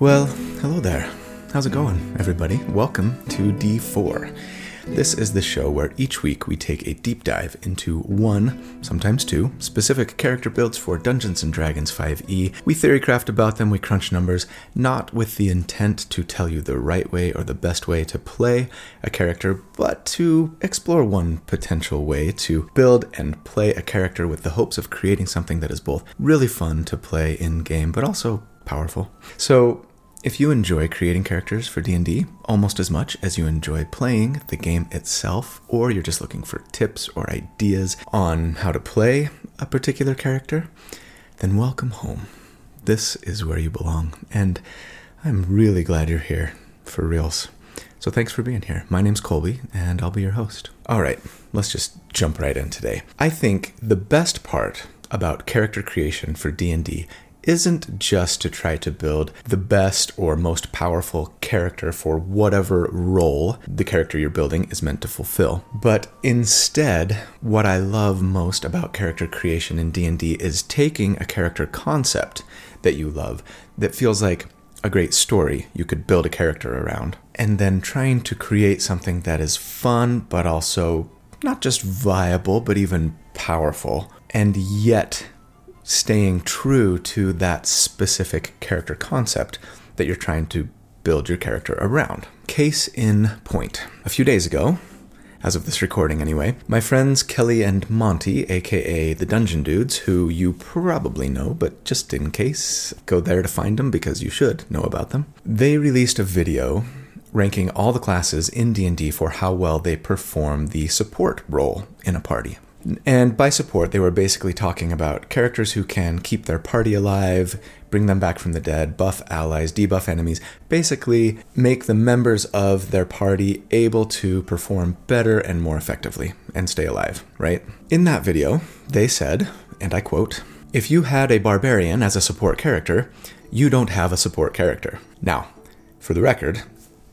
Well, hello there. How's it going, everybody? Welcome to D4. This is the show where each week we take a deep dive into one, sometimes two, specific character builds for Dungeons and Dragons 5e. We theorycraft about them, we crunch numbers, not with the intent to tell you the right way or the best way to play a character, but to explore one potential way to build and play a character with the hopes of creating something that is both really fun to play in game, but also powerful. So, if you enjoy creating characters for D&D almost as much as you enjoy playing the game itself or you're just looking for tips or ideas on how to play a particular character, then welcome home. This is where you belong and I'm really glad you're here for reals. So thanks for being here. My name's Colby and I'll be your host. All right, let's just jump right in today. I think the best part about character creation for D&D isn't just to try to build the best or most powerful character for whatever role the character you're building is meant to fulfill but instead what i love most about character creation in d&d is taking a character concept that you love that feels like a great story you could build a character around and then trying to create something that is fun but also not just viable but even powerful and yet staying true to that specific character concept that you're trying to build your character around. Case in point. A few days ago, as of this recording anyway, my friends Kelly and Monty, aka the Dungeon Dudes, who you probably know, but just in case, go there to find them because you should know about them. They released a video ranking all the classes in D&D for how well they perform the support role in a party. And by support, they were basically talking about characters who can keep their party alive, bring them back from the dead, buff allies, debuff enemies, basically make the members of their party able to perform better and more effectively and stay alive, right? In that video, they said, and I quote, if you had a barbarian as a support character, you don't have a support character. Now, for the record,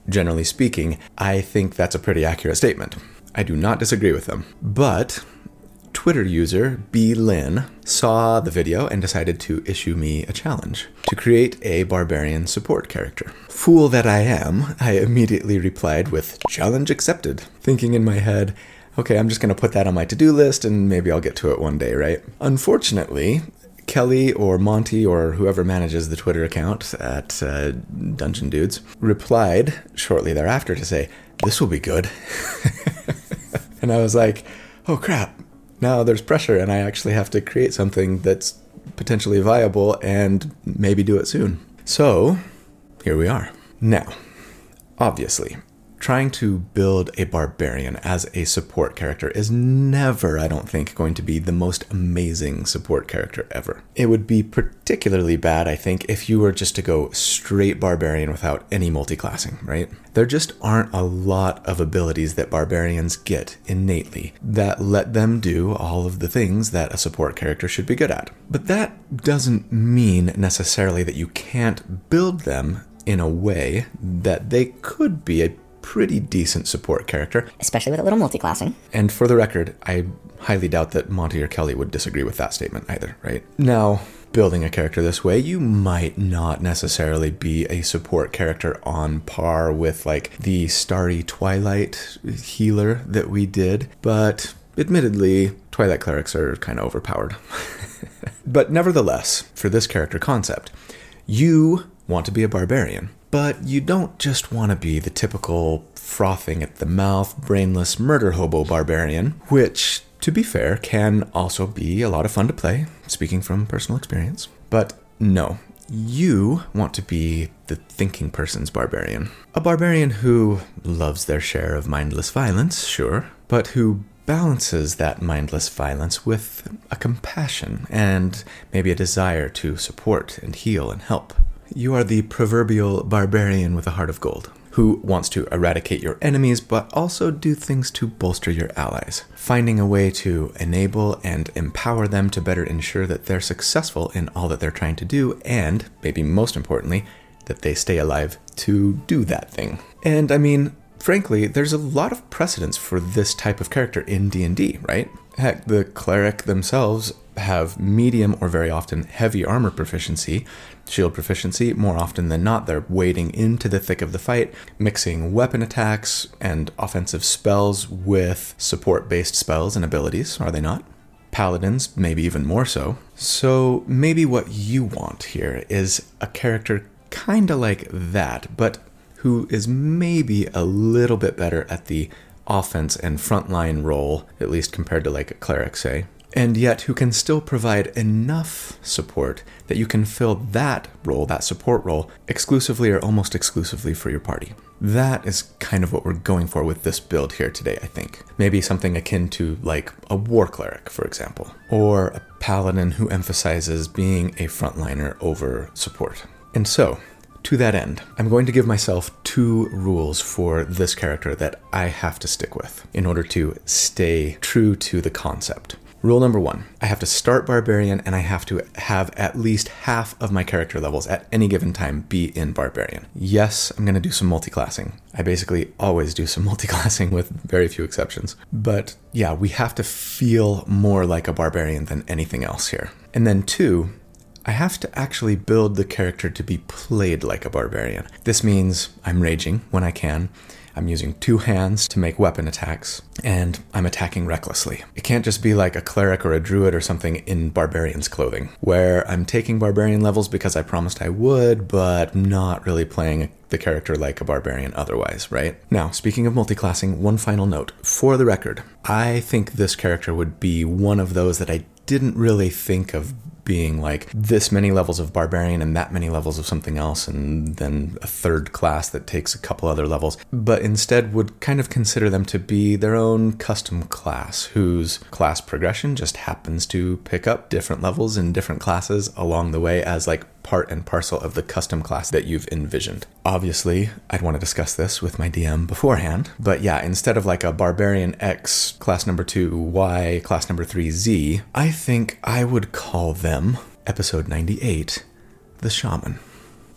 generally speaking, I think that's a pretty accurate statement. I do not disagree with them. But Twitter user B Lin saw the video and decided to issue me a challenge to create a barbarian support character. Fool that I am, I immediately replied with challenge accepted, thinking in my head, okay, I'm just going to put that on my to do list and maybe I'll get to it one day, right? Unfortunately, Kelly or Monty or whoever manages the Twitter account at uh, Dungeon Dudes replied shortly thereafter to say, This will be good. and I was like, Oh crap, now there's pressure and I actually have to create something that's potentially viable and maybe do it soon. So, here we are. Now, obviously, trying to build a barbarian as a support character is never, I don't think, going to be the most amazing support character ever. It would be particularly bad, I think, if you were just to go straight barbarian without any multiclassing, right? There just aren't a lot of abilities that barbarians get innately that let them do all of the things that a support character should be good at. But that doesn't mean necessarily that you can't build them in a way that they could be a pretty decent support character. especially with a little multiclassing. And for the record, I highly doubt that Monty or Kelly would disagree with that statement either, right? Now, building a character this way, you might not necessarily be a support character on par with like the Starry Twilight healer that we did, but admittedly, Twilight clerics are kind of overpowered. but nevertheless, for this character concept, you want to be a barbarian. But you don't just want to be the typical frothing at the mouth, brainless murder hobo barbarian, which, to be fair, can also be a lot of fun to play, speaking from personal experience. But no, you want to be the thinking person's barbarian. A barbarian who loves their share of mindless violence, sure, but who balances that mindless violence with a compassion and maybe a desire to support and heal and help. You are the proverbial barbarian with a heart of gold who wants to eradicate your enemies but also do things to bolster your allies, finding a way to enable and empower them to better ensure that they're successful in all that they're trying to do and, maybe most importantly, that they stay alive to do that thing. And I mean, frankly, there's a lot of precedence for this type of character in D&D, right? Heck, the cleric themselves have medium or very often heavy armor proficiency, shield proficiency. More often than not, they're wading into the thick of the fight, mixing weapon attacks and offensive spells with support based spells and abilities, are they not? Paladins, maybe even more so. So, maybe what you want here is a character kind of like that, but who is maybe a little bit better at the offense and frontline role, at least compared to like a cleric, say, and yet who can still provide enough support that you can fill that role, that support role, exclusively or almost exclusively for your party. That is kind of what we're going for with this build here today, I think. Maybe something akin to like a war cleric, for example, or a paladin who emphasizes being a frontliner over support. And so, to that end, I'm going to give myself two rules for this character that I have to stick with in order to stay true to the concept. Rule number one I have to start Barbarian and I have to have at least half of my character levels at any given time be in Barbarian. Yes, I'm going to do some multiclassing. I basically always do some multiclassing with very few exceptions. But yeah, we have to feel more like a Barbarian than anything else here. And then two, I have to actually build the character to be played like a barbarian. This means I'm raging when I can. I'm using two hands to make weapon attacks, and I'm attacking recklessly. It can't just be like a cleric or a druid or something in barbarian's clothing, where I'm taking barbarian levels because I promised I would, but not really playing the character like a barbarian otherwise, right? Now, speaking of multiclassing, one final note. For the record, I think this character would be one of those that I didn't really think of being like this many levels of barbarian and that many levels of something else, and then a third class that takes a couple other levels, but instead would kind of consider them to be their own custom class, whose class progression just happens to pick up different levels in different classes along the way as like part and parcel of the custom class that you've envisioned. Obviously, I'd want to discuss this with my DM beforehand, but yeah, instead of like a barbarian X class number 2 Y class number 3 Z, I think I would call them episode 98 the shaman.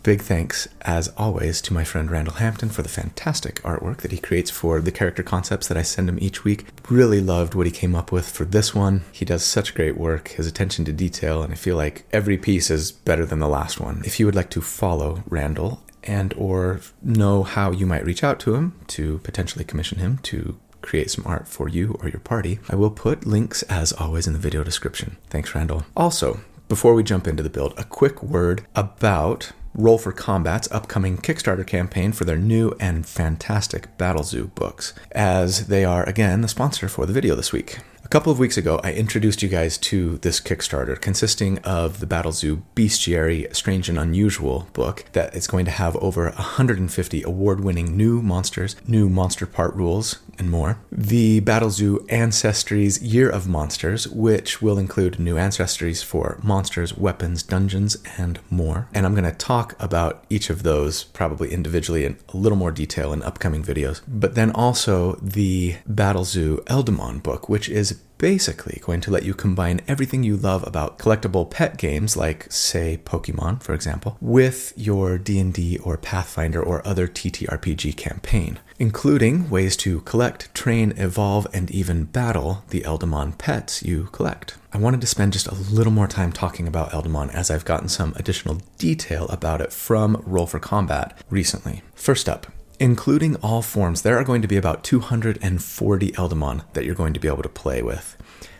Big thanks, as always, to my friend Randall Hampton for the fantastic artwork that he creates for the character concepts that I send him each week. Really loved what he came up with for this one. He does such great work, his attention to detail, and I feel like every piece is better than the last one. If you would like to follow Randall and or know how you might reach out to him to potentially commission him to create some art for you or your party, I will put links as always in the video description. Thanks, Randall. Also, before we jump into the build, a quick word about Roll for Combat's upcoming Kickstarter campaign for their new and fantastic Battlezoo books, as they are again the sponsor for the video this week. A couple of weeks ago, I introduced you guys to this Kickstarter consisting of the Battlezoo Bestiary Strange and Unusual book that is going to have over 150 award winning new monsters, new monster part rules, and more. The Battlezoo Ancestries Year of Monsters, which will include new ancestries for monsters, weapons, dungeons, and more. And I'm going to talk about each of those probably individually in a little more detail in upcoming videos. But then also the Battlezoo Eldamon book, which is basically going to let you combine everything you love about collectible pet games like say Pokemon for example with your D&D or Pathfinder or other TTRPG campaign including ways to collect, train, evolve and even battle the Eldamon pets you collect. I wanted to spend just a little more time talking about Eldamon as I've gotten some additional detail about it from Roll for Combat recently. First up, Including all forms, there are going to be about 240 Eldamon that you're going to be able to play with.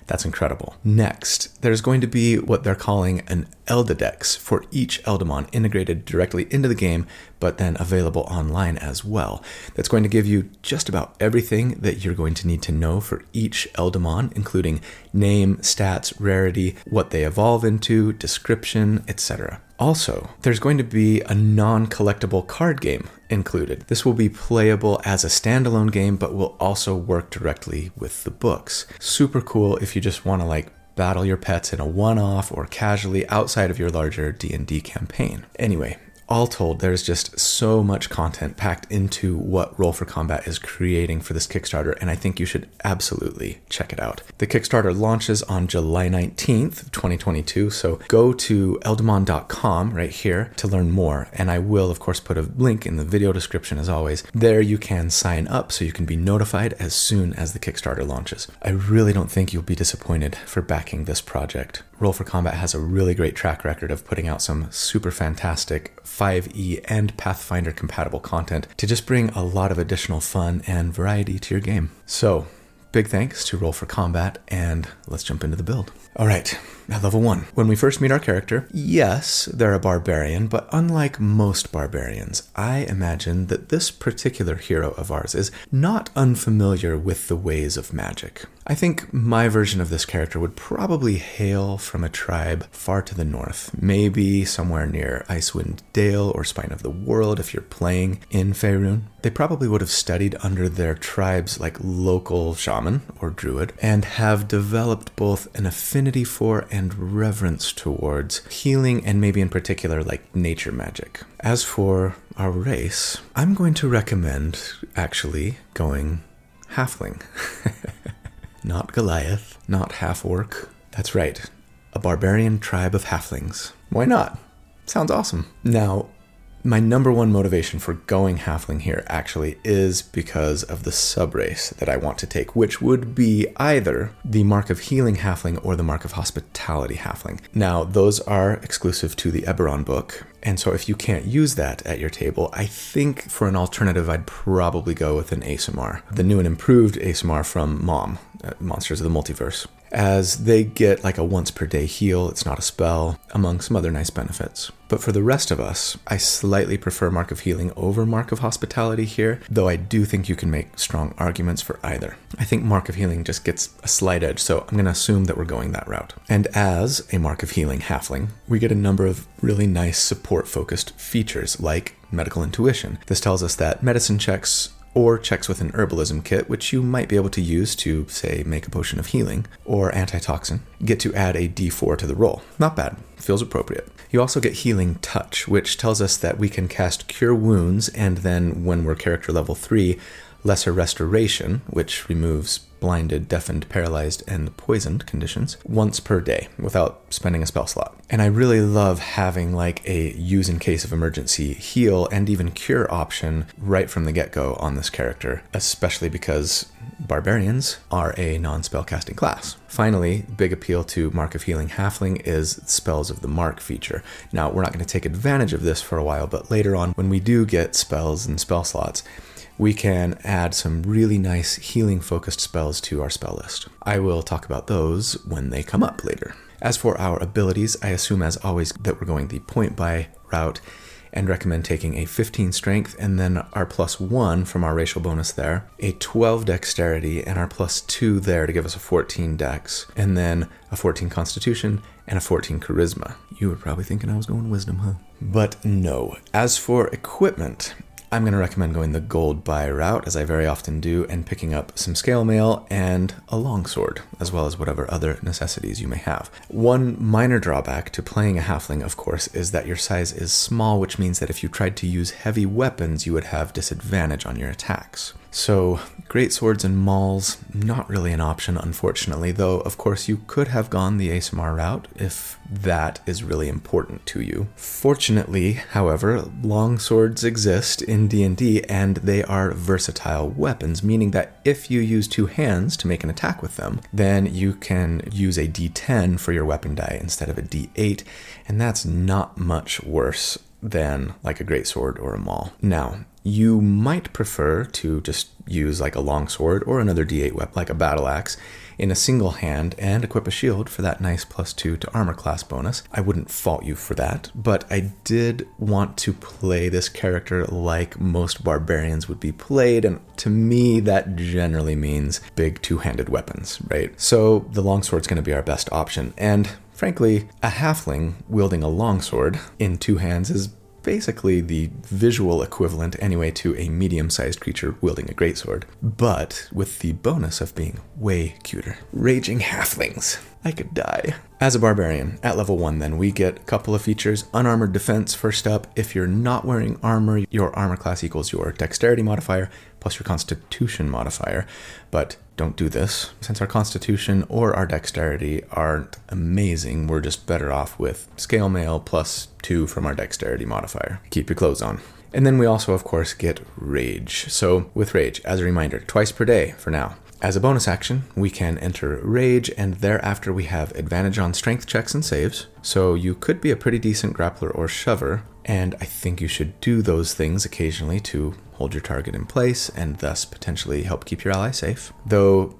That's incredible. Next, there's going to be what they're calling an Eldadex for each Eldamon integrated directly into the game, but then available online as well. That's going to give you just about everything that you're going to need to know for each Eldamon, including name, stats, rarity, what they evolve into, description, etc. Also, there's going to be a non collectible card game included. This will be playable as a standalone game, but will also work directly with the books. Super cool if you just want to like battle your pets in a one-off or casually outside of your larger D&D campaign. Anyway, all told, there's just so much content packed into what Roll for Combat is creating for this Kickstarter, and I think you should absolutely check it out. The Kickstarter launches on July 19th, 2022, so go to eldamon.com right here to learn more, and I will, of course, put a link in the video description as always. There you can sign up so you can be notified as soon as the Kickstarter launches. I really don't think you'll be disappointed for backing this project. Roll for Combat has a really great track record of putting out some super fantastic 5e and Pathfinder compatible content to just bring a lot of additional fun and variety to your game. So, big thanks to Roll for Combat, and let's jump into the build. All right, level one. When we first meet our character, yes, they're a barbarian, but unlike most barbarians, I imagine that this particular hero of ours is not unfamiliar with the ways of magic. I think my version of this character would probably hail from a tribe far to the north, maybe somewhere near Icewind Dale or Spine of the World if you're playing in Faerun. They probably would have studied under their tribe's like local shaman or druid and have developed both an affinity for and reverence towards healing and maybe in particular like nature magic. As for our race, I'm going to recommend actually going halfling. not Goliath, not half orc. That's right, a barbarian tribe of halflings. Why not? Sounds awesome. Now, my number one motivation for going halfling here actually is because of the subrace that I want to take, which would be either the Mark of Healing halfling or the Mark of Hospitality halfling. Now, those are exclusive to the Eberron book, and so if you can't use that at your table, I think for an alternative, I'd probably go with an Aasimar, the new and improved Aasimar from Mom, Uh, monsters of the Multiverse as they get like a once per day heal, it's not a spell, among some other nice benefits. But for the rest of us, I slightly prefer Mark of Healing over Mark of Hospitality here, though I do think you can make strong arguments for either. I think Mark of Healing just gets a slight edge, so I'm going to assume that we're going that route. And as a Mark of Healing halfling, we get a number of really nice support focused features like medical intuition. This tells us that medicine checks or checks with an herbalism kit, which you might be able to use to, say, make a potion of healing or antitoxin, get to add a d4 to the roll. Not bad, feels appropriate. You also get Healing Touch, which tells us that we can cast Cure Wounds, and then when we're character level 3, Lesser Restoration, which removes blinded, deafened, paralyzed, and poisoned conditions once per day without spending a spell slot. And I really love having like a use in case of emergency heal and even cure option right from the get go on this character, especially because barbarians are a non spell casting class. Finally, big appeal to Mark of Healing Halfling is spells of the Mark feature. Now, we're not going to take advantage of this for a while, but later on, when we do get spells and spell slots, we can add some really nice healing focused spells to our spell list. I will talk about those when they come up later. As for our abilities, I assume as always that we're going the point buy route and recommend taking a 15 strength and then our plus 1 from our racial bonus there, a 12 dexterity and our plus 2 there to give us a 14 dex, and then a 14 constitution and a 14 charisma. You were probably thinking I was going wisdom, huh? But no. As for equipment, I'm going to recommend going the gold buy route, as I very often do, and picking up some scale mail and a longsword, as well as whatever other necessities you may have. One minor drawback to playing a halfling, of course, is that your size is small, which means that if you tried to use heavy weapons, you would have disadvantage on your attacks. So, great swords and mauls, not really an option, unfortunately, though, of course, you could have gone the Aasimar route if that is really important to you. Fortunately, however, long swords exist in D&D and they are versatile weapons, meaning that if you use two hands to make an attack with them, then you can use a D10 for your weapon die instead of a D8, and that's not much worse than like a great sword or a maul. Now, you might prefer to just use like a longsword or another d8 weapon like a battle axe in a single hand and equip a shield for that nice plus two to armor class bonus. I wouldn't fault you for that, but I did want to play this character like most barbarians would be played, and to me, that generally means big two handed weapons, right? So the longsword's to be our best option, and frankly, a halfling wielding a longsword in two hands is basically the visual equivalent, anyway, to a medium sized creature wielding a greatsword, but with the bonus of being way cuter. Raging halflings. I could die. As a barbarian, at level 1, then, we get a couple of features. Unarmored defense, first up. If you're not wearing armor, your armor class equals your dexterity modifier plus your constitution modifier. But don't do this. Since our constitution or our dexterity aren't amazing, we're just better off with scale mail plus 2 from our dexterity modifier. Keep your clothes on. And then we also, of course, get Rage. So, with Rage, as a reminder, twice per day for now. As a bonus action, we can enter Rage, and thereafter we have advantage on strength checks and saves. So you could be a pretty decent grappler or shover, and I think you should do those things occasionally to hold your target in place and thus potentially help keep your ally safe. Though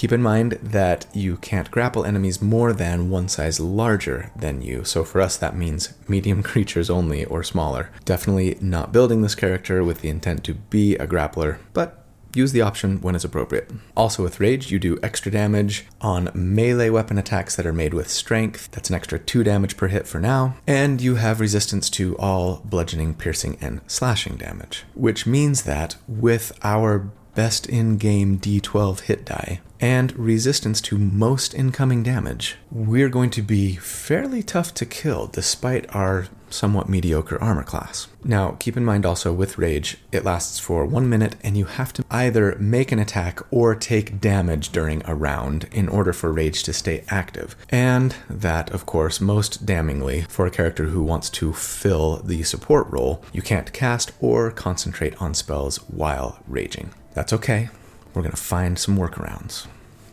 Keep in mind that you can't grapple enemies more than one size larger than you, so for us that means medium creatures only or smaller. Definitely not building this character with the intent to be a grappler, but use the option when it's appropriate. Also, with Rage, you do extra damage on melee weapon attacks that are made with strength. That's an extra 2 damage per hit for now. And you have resistance to all bludgeoning, piercing, and slashing damage. Which means that with our best in game d12 hit die, and resistance to most incoming damage, we're going to be fairly tough to kill despite our somewhat mediocre armor class. Now, keep in mind also with Rage, it lasts for one minute and you have to either make an attack or take damage during a round in order for Rage to stay active. And that, of course, most damningly for a character who wants to fill the support role, you can't cast or concentrate on spells while raging. That's okay. We're going to find some workarounds.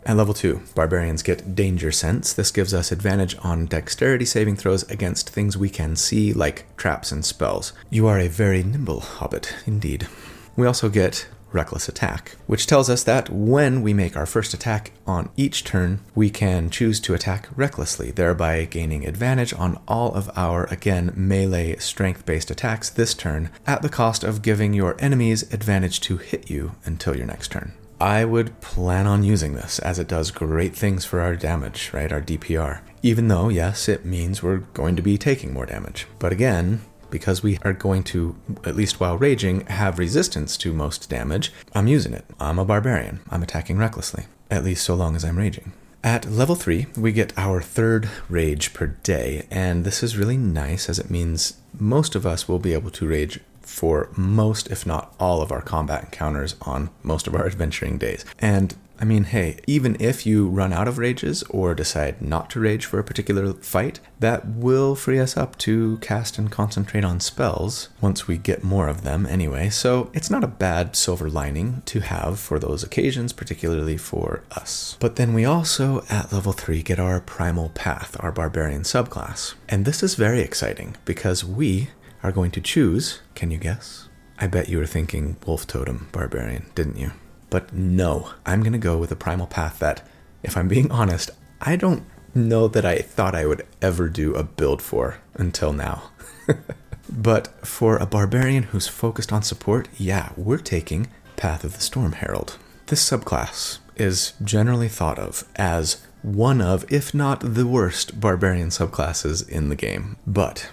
At level 2, barbarians get danger sense. This gives us advantage on dexterity saving throws against things we can see, like traps and spells. You are a very nimble hobbit, indeed. We also get reckless attack, which tells us that when we make our first attack on each turn, we can choose to attack recklessly, thereby gaining advantage on all of our, again, melee strength based attacks this turn, at the cost of giving your enemies advantage to hit you until your next turn. I would plan on using this as it does great things for our damage, right? Our DPR. Even though, yes, it means we're going to be taking more damage. But again, because we are going to, at least while raging, have resistance to most damage, I'm using it. I'm a barbarian. I'm attacking recklessly, at least so long as I'm raging. At level 3, we get our third rage per day, and this is really nice as it means most of us will be able to rage for most, if not all, of our combat encounters on most of our adventuring days. And I mean, hey, even if you run out of rages or decide not to rage for a particular fight, that will free us up to cast and concentrate on spells once we get more of them anyway. So it's not a bad silver lining to have for those occasions, particularly for us. But then we also, at level 3, get our Primal Path, our Barbarian subclass. And this is very exciting because we are going to choose, can you guess? I bet you were thinking Wolf Totem Barbarian, didn't you? But no, I'm going to go with a primal path that, if I'm being honest, I don't know that I thought I would ever do a build for until now. but for a barbarian who's focused on support, yeah, we're taking Path of the Storm Herald. This subclass is generally thought of as one of, if not the worst, barbarian subclasses in the game. But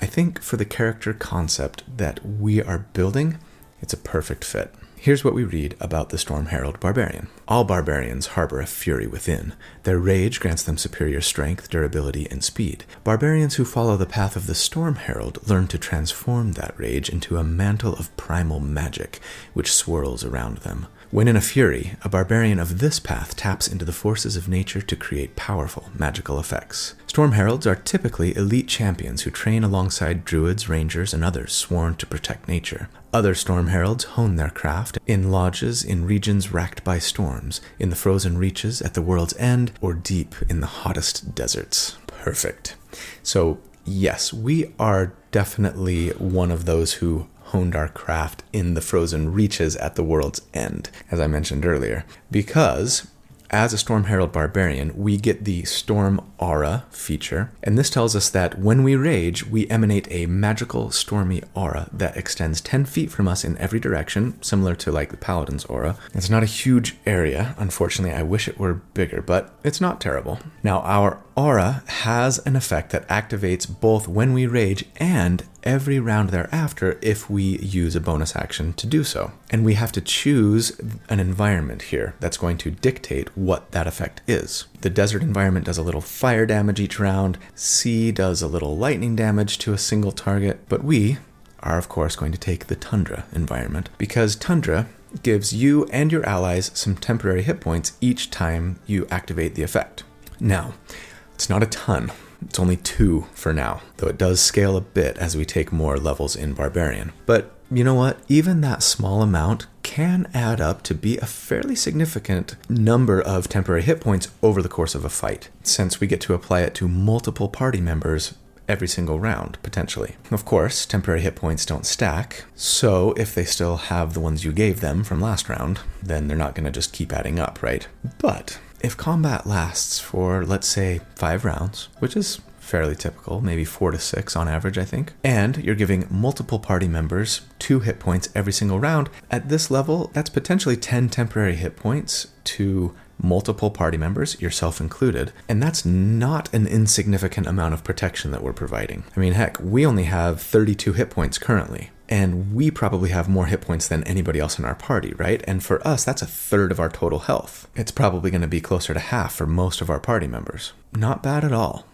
I think for the character concept that we are building, it's a perfect fit. Here's what we read about the Storm Herald Barbarian. All barbarians harbor a fury within. Their rage grants them superior strength, durability, and speed. Barbarians who follow the path of the Storm Herald learn to transform that rage into a mantle of primal magic, which swirls around them. When in a fury, a barbarian of this path taps into the forces of nature to create powerful magical effects. Storm Heralds are typically elite champions who train alongside druids, rangers, and others sworn to protect nature. Other Storm Heralds hone their craft in lodges in regions racked by storms, in the frozen reaches at the world's end, or deep in the hottest deserts. Perfect. So, yes, we are definitely one of those who honed our craft in the frozen reaches at the world's end, as I mentioned earlier, because as a Storm Herald Barbarian, we get the Storm Aura feature, and this tells us that when we rage, we emanate a magical stormy aura that extends 10 feet from us in every direction, similar to like the Paladin's aura. It's not a huge area, unfortunately, I wish it were bigger, but it's not terrible. Now, our aura has an effect that activates both when we rage and every round thereafter if we use a bonus action to do so. And we have to choose an environment here that's going to dictate what that effect is. The desert environment does a little fire damage each round, sea does a little lightning damage to a single target, but we are, of course, going to take the tundra environment because tundra gives you and your allies some temporary hit points each time you activate the effect. Now, it's not a ton. It's only two for now, though it does scale a bit as we take more levels in Barbarian. But you know what? Even that small amount can add up to be a fairly significant number of temporary hit points over the course of a fight, since we get to apply it to multiple party members every single round, potentially. Of course, temporary hit points don't stack, so if they still have the ones you gave them from last round, then they're not going to just keep adding up, right? But if combat lasts for, let's say, five rounds, which is fairly typical, maybe four to six on average, I think. And you're giving multiple party members two hit points every single round. At this level, that's potentially 10 temporary hit points to multiple party members, yourself included, and that's not an insignificant amount of protection that we're providing. I mean, heck, we only have 32 hit points currently. And we probably have more hit points than anybody else in our party, right? And for us, that's a third of our total health. It's probably going to be closer to half for most of our party members. Not bad at all.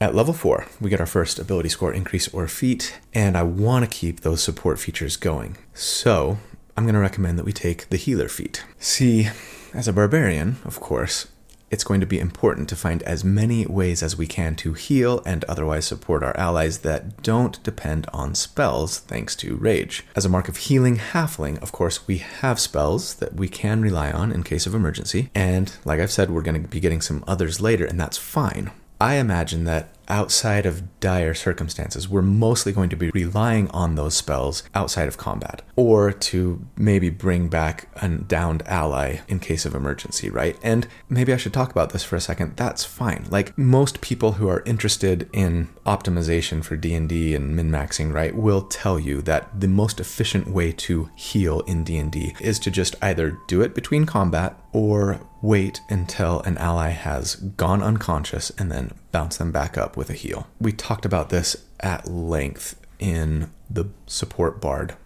At level 4, we get our first ability score increase or feat, and I want to keep those support features going. So, I'm going to recommend that we take the healer feat. See, as a barbarian, of course, it's going to be important to find as many ways as we can to heal and otherwise support our allies that don't depend on spells thanks to rage. As a mark of healing halfling, of course, we have spells that we can rely on in case of emergency, and like I've said, we're going to be getting some others later, and that's fine. I imagine that outside of dire circumstances, we're mostly going to be relying on those spells outside of combat, or to maybe bring back a downed ally in case of emergency, right? And maybe I should talk about this for a second. That's fine. Like most people who are interested in optimization for D&D and min-maxing, right, will tell you that the most efficient way to heal in D&D is to just either do it between combat or wait until an ally has gone unconscious and then bounce them back up with a heal. We talked about this at length in the support bard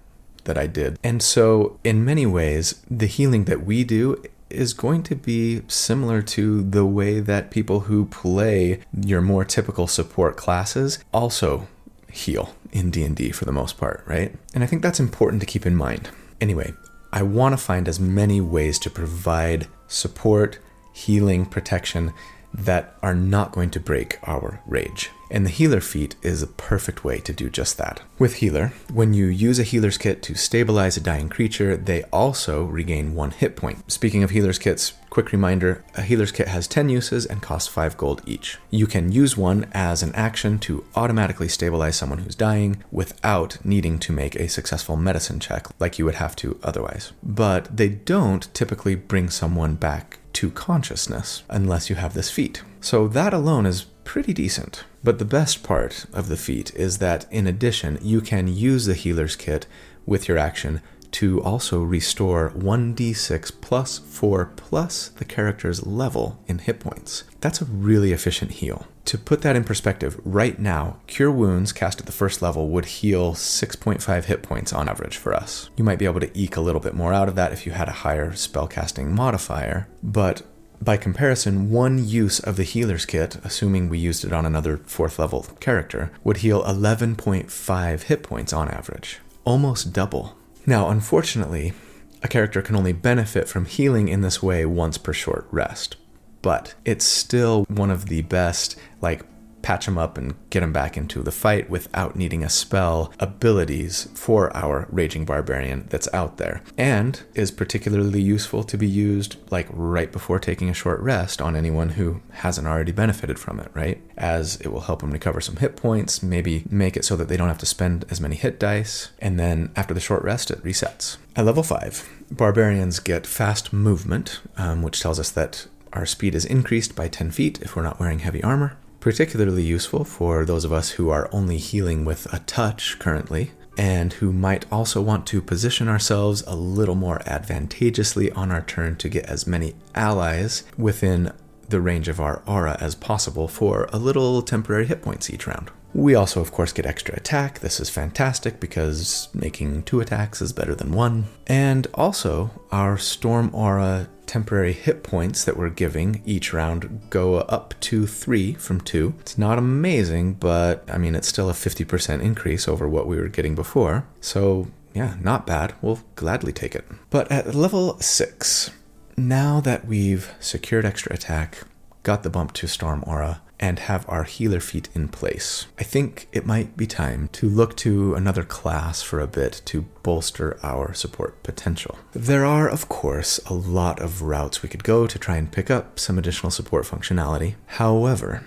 that I did. And so, in many ways, the healing that we do is going to be similar to the way that people who play your more typical support classes also heal in D&D for the most part, right? And I think that's important to keep in mind. Anyway, I want to find as many ways to provide support, healing, protection that are not going to break our rage. And the healer feat is a perfect way to do just that. With healer, when you use a healer's kit to stabilize a dying creature, they also regain one hit point. Speaking of healer's kits, quick reminder a healer's kit has 10 uses and costs 5 gold each. You can use one as an action to automatically stabilize someone who's dying without needing to make a successful medicine check like you would have to otherwise. But they don't typically bring someone back to consciousness unless you have this feat. So that alone is pretty decent. But the best part of the feat is that in addition, you can use the healer's kit with your action to also restore 1d6 plus 4 plus the character's level in hit points. That's a really efficient heal. To put that in perspective, right now, Cure Wounds cast at the first level would heal 6.5 hit points on average for us. You might be able to eke a little bit more out of that if you had a higher spellcasting modifier, but by comparison, one use of the healer's kit, assuming we used it on another fourth level character, would heal 11.5 hit points on average. Almost double. Now, unfortunately, a character can only benefit from healing in this way once per short rest, but it's still one of the best, like, patch them up and get them back into the fight without needing a spell abilities for our Raging Barbarian that's out there, and is particularly useful to be used like right before taking a short rest on anyone who hasn't already benefited from it, right? As it will help them recover some hit points, maybe make it so that they don't have to spend as many hit dice, and then after the short rest, it resets. At level 5, barbarians get fast movement, um, which tells us that our speed is increased by 10 feet if we're not wearing heavy armor particularly useful for those of us who are only healing with a touch currently, and who might also want to position ourselves a little more advantageously on our turn to get as many allies within the range of our aura as possible for a little temporary hit points each round. We also, of course, get extra attack. This is fantastic because making two attacks is better than one. And also, our Storm Aura temporary hit points that we're giving each round go up to three from two. It's not amazing, but I mean, it's still a 50% increase over what we were getting before. So, yeah, not bad. We'll gladly take it. But at level six, now that we've secured extra attack, got the bump to Storm Aura, and have our healer feat in place. I think it might be time to look to another class for a bit to bolster our support potential. There are, of course, a lot of routes we could go to try and pick up some additional support functionality. However,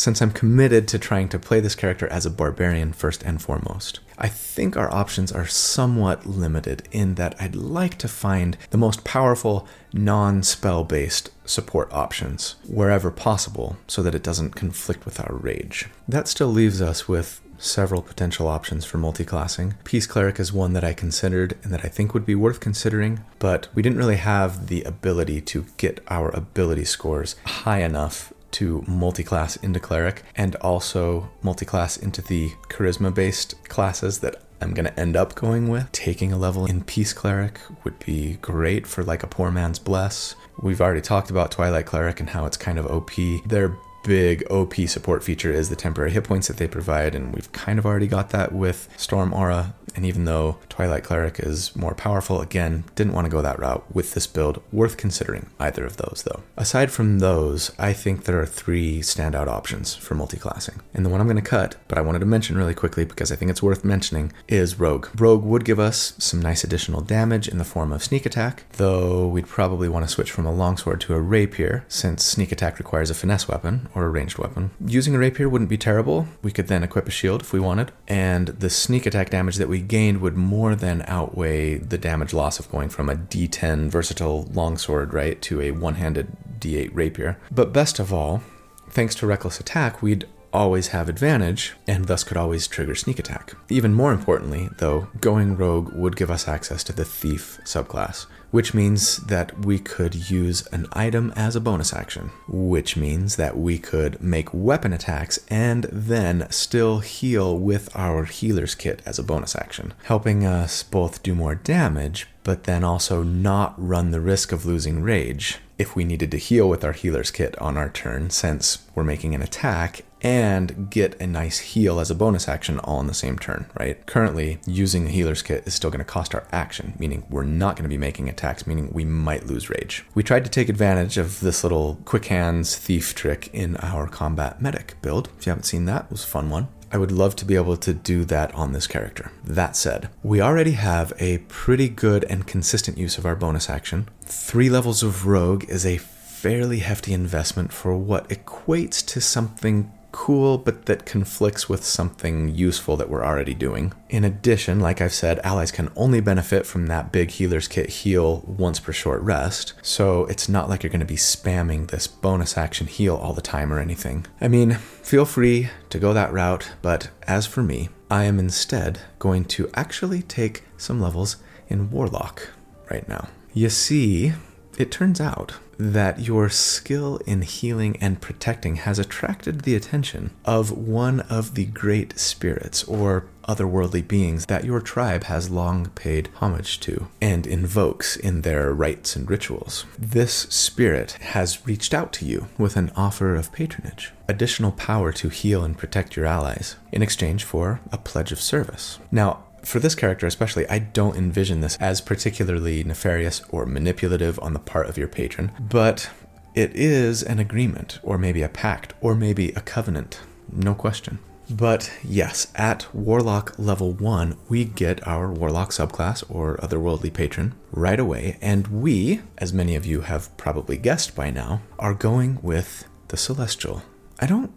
since I'm committed to trying to play this character as a barbarian first and foremost. I think our options are somewhat limited in that I'd like to find the most powerful, non spell based support options wherever possible so that it doesn't conflict with our rage. That still leaves us with several potential options for multiclassing. Peace Cleric is one that I considered and that I think would be worth considering, but we didn't really have the ability to get our ability scores high enough to multi-class into cleric and also multi-class into the charisma based classes that I'm going to end up going with. Taking a level in Peace Cleric would be great for like a poor man's bless. We've already talked about Twilight Cleric and how it's kind of OP. Their big OP support feature is the temporary hit points that they provide, and we've kind of already got that with Storm Aura and even though Twilight Cleric is more powerful, again, didn't want to go that route with this build. Worth considering either of those, though. Aside from those, I think there are three standout options for multiclassing. And the one I'm going to cut, but I wanted to mention really quickly because I think it's worth mentioning, is Rogue. Rogue would give us some nice additional damage in the form of sneak attack, though we'd probably want to switch from a longsword to a rapier, since sneak attack requires a finesse weapon or a ranged weapon. Using a rapier wouldn't be terrible. We could then equip a shield if we wanted, and the sneak attack damage that we gained would more than outweigh the damage loss of going from a d10 versatile longsword, right, to a one handed d8 rapier. But best of all, thanks to reckless attack, we'd always have advantage and thus could always trigger sneak attack. Even more importantly, though, going rogue would give us access to the thief subclass, which means that we could use an item as a bonus action, which means that we could make weapon attacks and then still heal with our healer's kit as a bonus action, helping us both do more damage but then also not run the risk of losing rage if we needed to heal with our healer's kit on our turn, since we're making an attack and get a nice heal as a bonus action all in the same turn, right? Currently, using the healer's kit is still going to cost our action, meaning we're not going to be making attacks, meaning we might lose rage. We tried to take advantage of this little quick hands thief trick in our combat medic build. If you haven't seen that, it was a fun one. I would love to be able to do that on this character. That said, we already have a pretty good and consistent use of our bonus action. Three levels of Rogue is a fairly hefty investment for what equates to something cool, but that conflicts with something useful that we're already doing. In addition, like I've said, allies can only benefit from that big healer's kit heal once per short rest, so it's not like you're going to be spamming this bonus action heal all the time or anything. I mean, feel free to go that route, but as for me, I am instead going to actually take some levels in Warlock right now. You see, it turns out that your skill in healing and protecting has attracted the attention of one of the great spirits or otherworldly beings that your tribe has long paid homage to and invokes in their rites and rituals. This spirit has reached out to you with an offer of patronage, additional power to heal and protect your allies, in exchange for a pledge of service. Now, for this character especially, I don't envision this as particularly nefarious or manipulative on the part of your patron, but it is an agreement, or maybe a pact, or maybe a covenant. No question. But yes, at Warlock level 1, we get our Warlock subclass or otherworldly patron right away, and we, as many of you have probably guessed by now, are going with the Celestial. I don't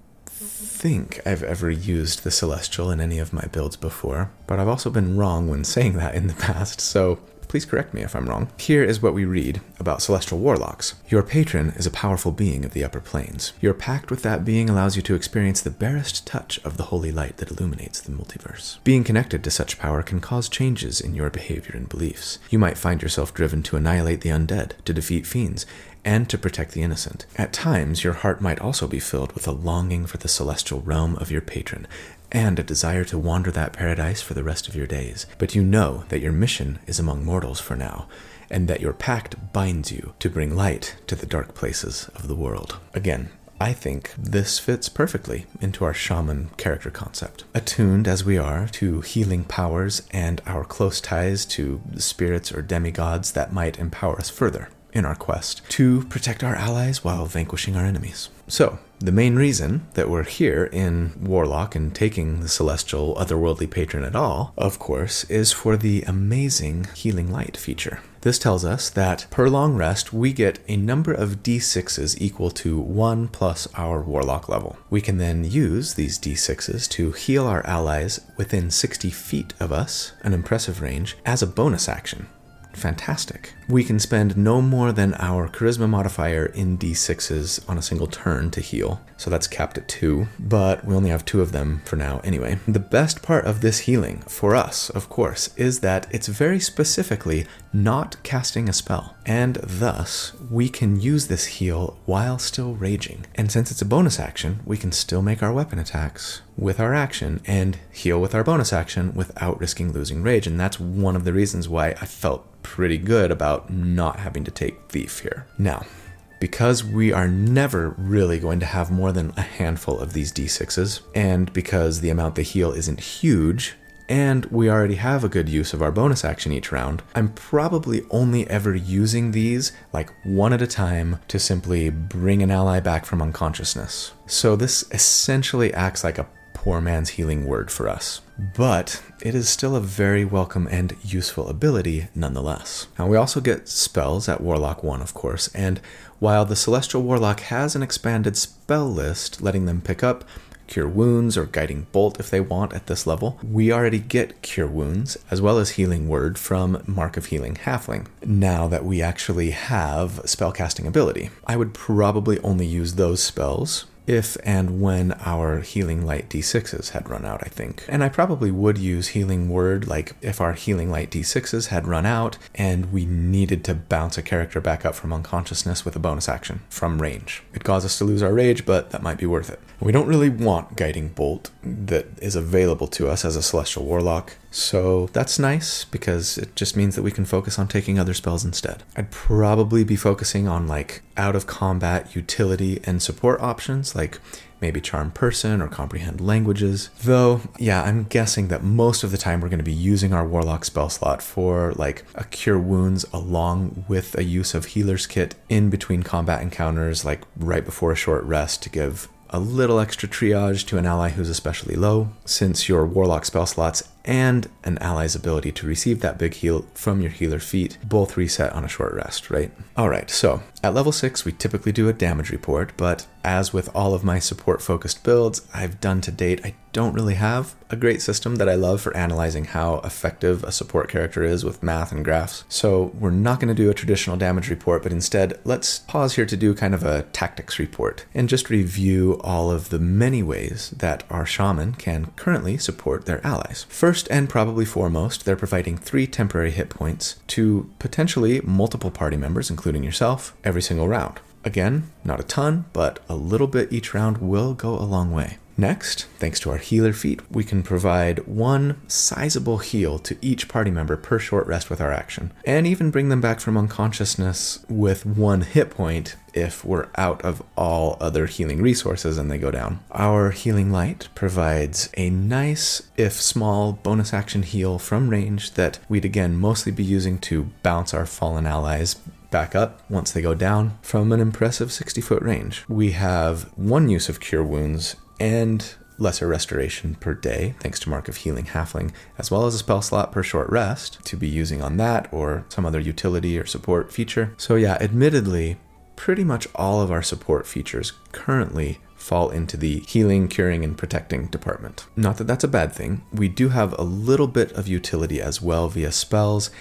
think I've ever used the Celestial in any of my builds before, but I've also been wrong when saying that in the past, so please correct me if I'm wrong. Here is what we read about celestial warlocks. Your patron is a powerful being of the upper planes. Your pact with that being allows you to experience the barest touch of the holy light that illuminates the multiverse. Being connected to such power can cause changes in your behavior and beliefs. You might find yourself driven to annihilate the undead, to defeat fiends, and to protect the innocent. At times, your heart might also be filled with a longing for the celestial realm of your patron and a desire to wander that paradise for the rest of your days. But you know that your mission is among mortals for now, and that your pact binds you to bring light to the dark places of the world. Again, I think this fits perfectly into our shaman character concept. Attuned as we are to healing powers and our close ties to spirits or demigods that might empower us further in our quest to protect our allies while vanquishing our enemies. So, the main reason that we're here in Warlock and taking the celestial otherworldly patron at all, of course, is for the amazing healing light feature. This tells us that per long rest, we get a number of d6s equal to 1 plus our warlock level. We can then use these d6s to heal our allies within 60 feet of us, an impressive range, as a bonus action fantastic. We can spend no more than our charisma modifier in d6s on a single turn to heal, so that's capped at two, but we only have two of them for now anyway. The best part of this healing, for us, of course, is that it's very specifically not casting a spell, and thus we can use this heal while still raging. And since it's a bonus action, we can still make our weapon attacks with our action and heal with our bonus action without risking losing rage, and that's one of the reasons why I felt pretty good about not having to take Thief here. Now, because we are never really going to have more than a handful of these d6s, and because the amount they heal isn't huge, and we already have a good use of our bonus action each round, I'm probably only ever using these like one at a time to simply bring an ally back from unconsciousness. So this essentially acts like a poor man's healing word for us. But it is still a very welcome and useful ability nonetheless. Now, we also get spells at Warlock 1, of course, and while the Celestial Warlock has an expanded spell list letting them pick up Cure Wounds or Guiding Bolt if they want at this level. We already get Cure Wounds as well as Healing Word from Mark of Healing Halfling. Now that we actually have spellcasting ability, I would probably only use those spells if and when our healing light d6s had run out, I think. And I probably would use healing word like if our healing light d6s had run out and we needed to bounce a character back up from unconsciousness with a bonus action from range. It caused us to lose our rage, but that might be worth it. We don't really want guiding bolt that is available to us as a celestial warlock. So that's nice because it just means that we can focus on taking other spells instead. I'd probably be focusing on like out of combat utility and support options like maybe charm person or comprehend languages. Though, yeah, I'm guessing that most of the time we're going to be using our warlock spell slot for like a cure wounds along with a use of healer's kit in between combat encounters like right before a short rest to give a little extra triage to an ally who's especially low, since your Warlock spell slots and an ally's ability to receive that big heal from your healer feat both reset on a short rest, right? Alright, so at level 6, we typically do a damage report, but as with all of my support focused builds I've done to date, I don't really have a great system that I love for analyzing how effective a support character is with math and graphs. So we're not going to do a traditional damage report, but instead, let's pause here to do kind of a tactics report and just review all of the many ways that our shaman can currently support their allies. First, and probably foremost, they're providing three temporary hit points to potentially multiple party members, including yourself, every single round. Again, not a ton, but a little bit each round will go a long way. Next, thanks to our healer feat, we can provide one sizable heal to each party member per short rest with our action, and even bring them back from unconsciousness with one hit point if we're out of all other healing resources and they go down. Our healing light provides a nice, if small, bonus action heal from range that we'd again mostly be using to bounce our fallen allies back up once they go down from an impressive 60 foot range. We have one use of Cure Wounds and lesser restoration per day, thanks to Mark of Healing Halfling, as well as a spell slot per short rest to be using on that or some other utility or support feature. So, yeah, admittedly, pretty much all of our support features currently fall into the healing, curing, and protecting department. Not that that's a bad thing. We do have a little bit of utility as well via spells,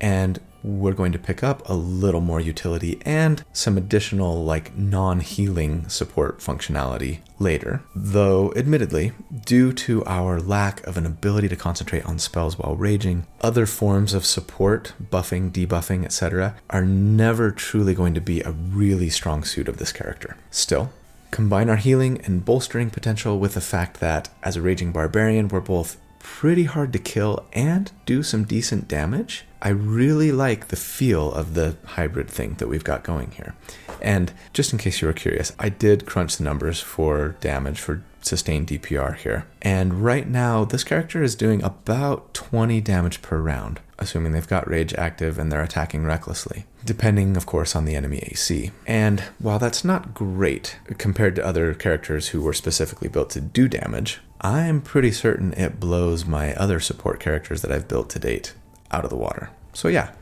and we're going to pick up a little more utility and some additional, like, non healing support functionality later. Though, admittedly, due to our lack of an ability to concentrate on spells while raging, other forms of support, buffing, debuffing, etc., are never truly going to be a really strong suit of this character. Still, combine our healing and bolstering potential with the fact that, as a raging barbarian, we're both pretty hard to kill and do some decent damage. I really like the feel of the hybrid thing that we've got going here. And just in case you were curious, I did crunch the numbers for damage for sustained DPR here. And right now, this character is doing about 20 damage per round, assuming they've got rage active and they're attacking recklessly, depending, of course, on the enemy AC. And while that's not great compared to other characters who were specifically built to do damage, I'm pretty certain it blows my other support characters that I've built to date out of the water. So, yeah,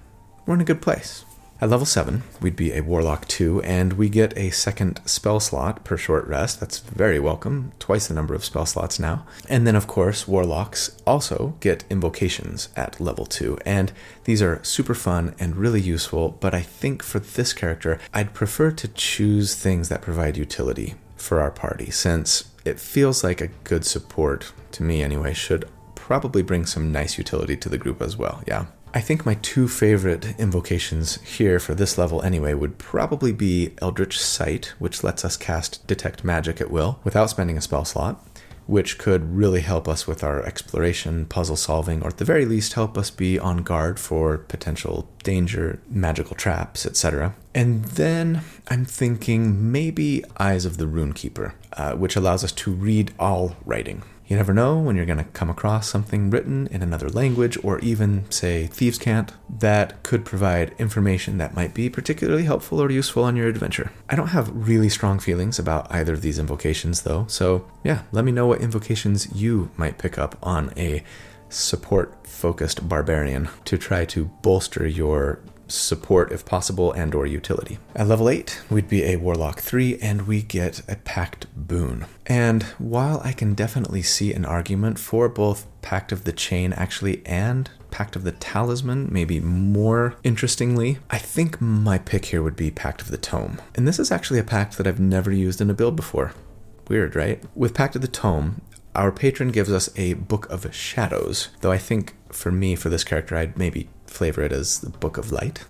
we're in a good place. At level 7, we'd be a Warlock 2, and we get a second spell slot per short rest. That's very welcome, twice the number of spell slots now. And then, of course, Warlocks also get invocations at level 2, and these are super fun and really useful, but I think for this character, I'd prefer to choose things that provide utility for our party, since it feels like a good support, to me anyway, should probably bring some nice utility to the group as well, yeah. I think my two favorite invocations here for this level anyway would probably be Eldritch Sight, which lets us cast Detect Magic at will without spending a spell slot, which could really help us with our exploration, puzzle solving, or at the very least help us be on guard for potential danger, magical traps, etc. And then I'm thinking maybe Eyes of the Runekeeper, uh, which allows us to read all writing. You never know when you're going to come across something written in another language or even, say, Thieves' Cant that could provide information that might be particularly helpful or useful on your adventure. I don't have really strong feelings about either of these invocations, though, so yeah, let me know what invocations you might pick up on a support focused barbarian to try to bolster your support if possible and or utility. At level 8, we'd be a Warlock 3 and we get a Pact Boon. And while I can definitely see an argument for both Pact of the Chain actually and Pact of the Talisman, maybe more interestingly, I think my pick here would be Pact of the Tome. And this is actually a pact that I've never used in a build before. Weird, right? With Pact of the Tome, our patron gives us a Book of Shadows, though I think for me, for this character, I'd maybe flavor it as the Book of Light.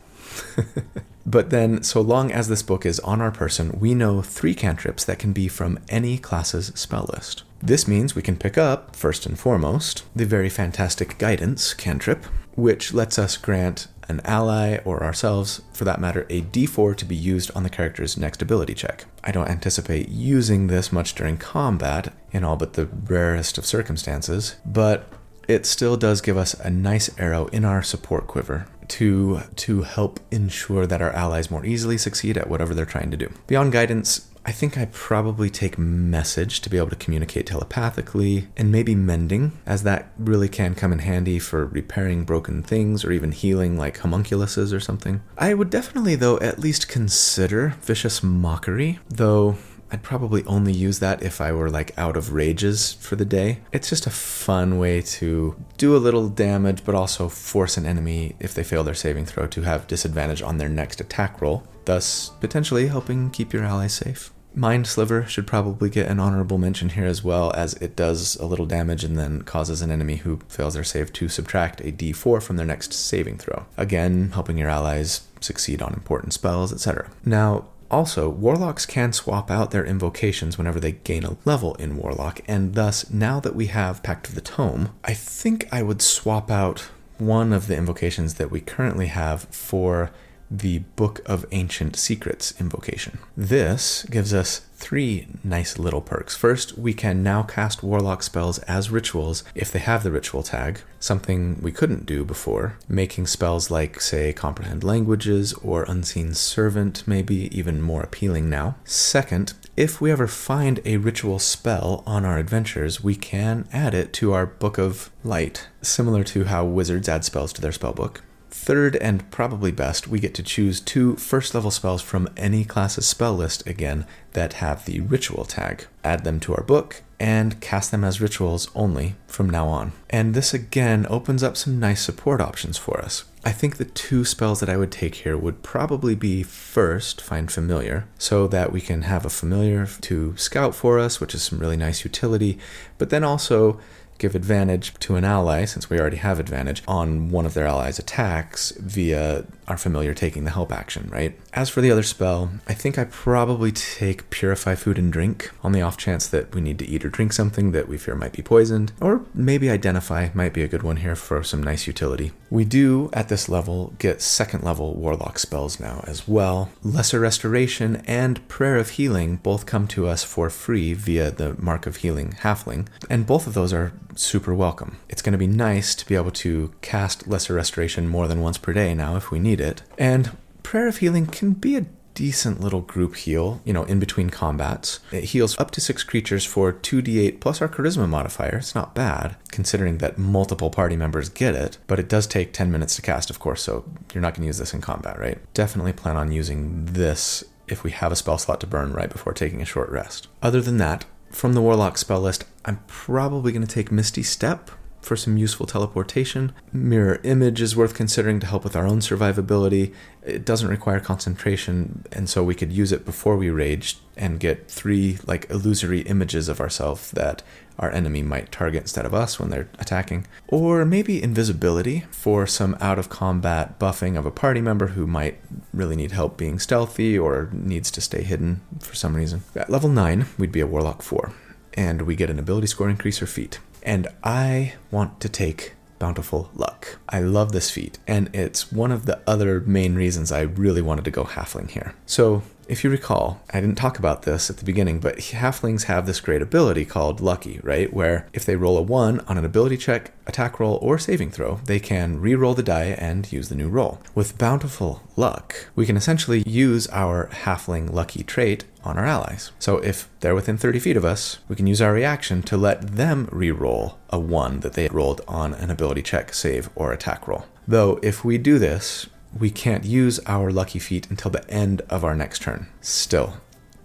but then, so long as this book is on our person, we know three cantrips that can be from any class's spell list. This means we can pick up, first and foremost, the very fantastic Guidance cantrip, which lets us grant an ally or ourselves, for that matter, a d4 to be used on the character's next ability check. I don't anticipate using this much during combat, in all but the rarest of circumstances, but it still does give us a nice arrow in our support quiver to to help ensure that our allies more easily succeed at whatever they're trying to do. Beyond guidance, I think I probably take message to be able to communicate telepathically and maybe mending, as that really can come in handy for repairing broken things or even healing like homunculuses or something. I would definitely, though, at least consider vicious mockery, though I'd probably only use that if I were like out of rages for the day. It's just a fun way to do a little damage, but also force an enemy, if they fail their saving throw, to have disadvantage on their next attack roll, thus potentially helping keep your allies safe. Mind Sliver should probably get an honorable mention here as well, as it does a little damage and then causes an enemy who fails their save to subtract a d4 from their next saving throw. Again, helping your allies succeed on important spells, etc. Now, also, warlocks can swap out their invocations whenever they gain a level in warlock, and thus, now that we have Pact of the Tome, I think I would swap out one of the invocations that we currently have for the Book of Ancient Secrets invocation. This gives us three nice little perks. First, we can now cast Warlock spells as rituals if they have the ritual tag, something we couldn't do before, making spells like, say, Comprehend Languages or Unseen Servant maybe even more appealing now. Second, if we ever find a ritual spell on our adventures, we can add it to our Book of Light, similar to how wizards add spells to their spellbook. Third, and probably best, we get to choose two first level spells from any class's spell list again that have the ritual tag. Add them to our book and cast them as rituals only from now on. And this again opens up some nice support options for us. I think the two spells that I would take here would probably be first, find familiar, so that we can have a familiar to scout for us, which is some really nice utility, but then also give advantage to an ally, since we already have advantage, on one of their allies' attacks via our familiar taking the help action, right? As for the other spell, I think I probably take Purify Food and Drink on the off chance that we need to eat or drink something that we fear might be poisoned, or maybe Identify might be a good one here for some nice utility. We do, at this level, get second level Warlock spells now as well. Lesser Restoration and Prayer of Healing both come to us for free via the Mark of Healing Halfling, and both of those are super welcome. It's going to be nice to be able to cast Lesser Restoration more than once per day now if we need it. And Prayer of Healing can be a decent little group heal, you know, in between combats. It heals up to six creatures for 2d8 plus our charisma modifier. It's not bad, considering that multiple party members get it, but it does take 10 minutes to cast, of course, so you're not going to use this in combat, right? Definitely plan on using this if we have a spell slot to burn right before taking a short rest. Other than that, from the Warlock spell list, I'm probably going to take Misty Step for some useful teleportation. Mirror Image is worth considering to help with our own survivability. It doesn't require concentration, and so we could use it before we rage and get three like illusory images of ourselves that our enemy might target instead of us when they're attacking. Or maybe invisibility for some out of combat buffing of a party member who might really need help being stealthy or needs to stay hidden for some reason. At level 9, we'd be a Warlock 4, and we get an ability score increase or feat. And I want to take Bountiful Luck. I love this feat, and it's one of the other main reasons I really wanted to go Halfling here. So, if you recall, I didn't talk about this at the beginning, but halflings have this great ability called Lucky, right? Where if they roll a 1 on an ability check, attack roll, or saving throw, they can re roll the die and use the new roll. With Bountiful Luck, we can essentially use our halfling lucky trait on our allies. So if they're within 30 feet of us, we can use our reaction to let them re roll a 1 that they rolled on an ability check, save, or attack roll. Though, if we do this, we can't use our lucky feat until the end of our next turn. Still,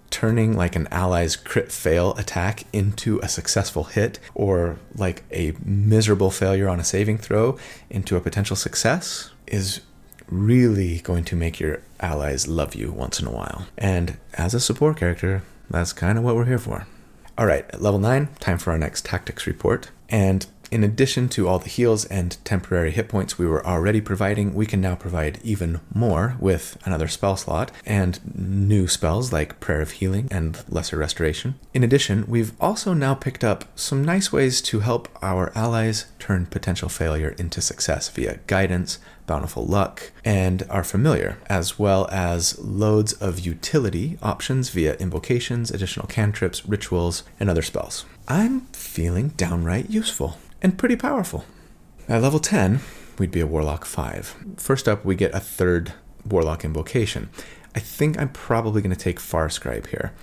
turning like an ally's crit fail attack into a successful hit or like a miserable failure on a saving throw into a potential success is really going to make your allies love you once in a while. And as a support character, that's kind of what we're here for. All right, at level 9, time for our next tactics report. And in addition to all the heals and temporary hit points we were already providing, we can now provide even more with another spell slot and new spells like Prayer of Healing and Lesser Restoration. In addition, we've also now picked up some nice ways to help our allies turn potential failure into success via guidance, bountiful luck, and our familiar, as well as loads of utility options via invocations, additional cantrips, rituals, and other spells. I'm feeling downright useful and pretty powerful. At level 10, we'd be a Warlock 5. First up, we get a third Warlock invocation. I think I'm probably going to take Farscribe here.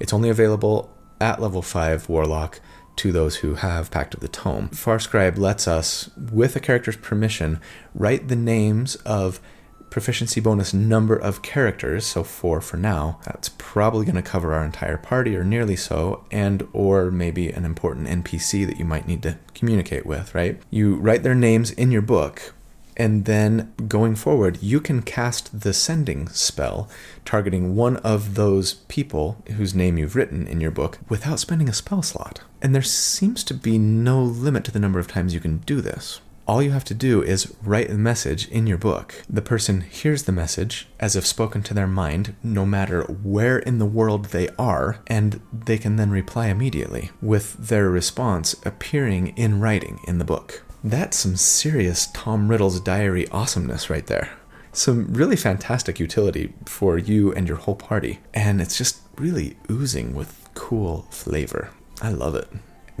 It's only available at level 5 Warlock to those who have Pact of the Tome. Farscribe lets us, with a character's permission, write the names of proficiency bonus number of characters, so four for now. That's probably going to cover our entire party or nearly so, and or maybe an important NPC that you might need to communicate with, right? You write their names in your book, and then going forward, you can cast the sending spell targeting one of those people whose name you've written in your book without spending a spell slot. And there seems to be no limit to the number of times you can do this all you have to do is write a message in your book. The person hears the message as if spoken to their mind, no matter where in the world they are, and they can then reply immediately, with their response appearing in writing in the book. That's some serious Tom Riddle's diary awesomeness right there. Some really fantastic utility for you and your whole party, and it's just really oozing with cool flavor. I love it.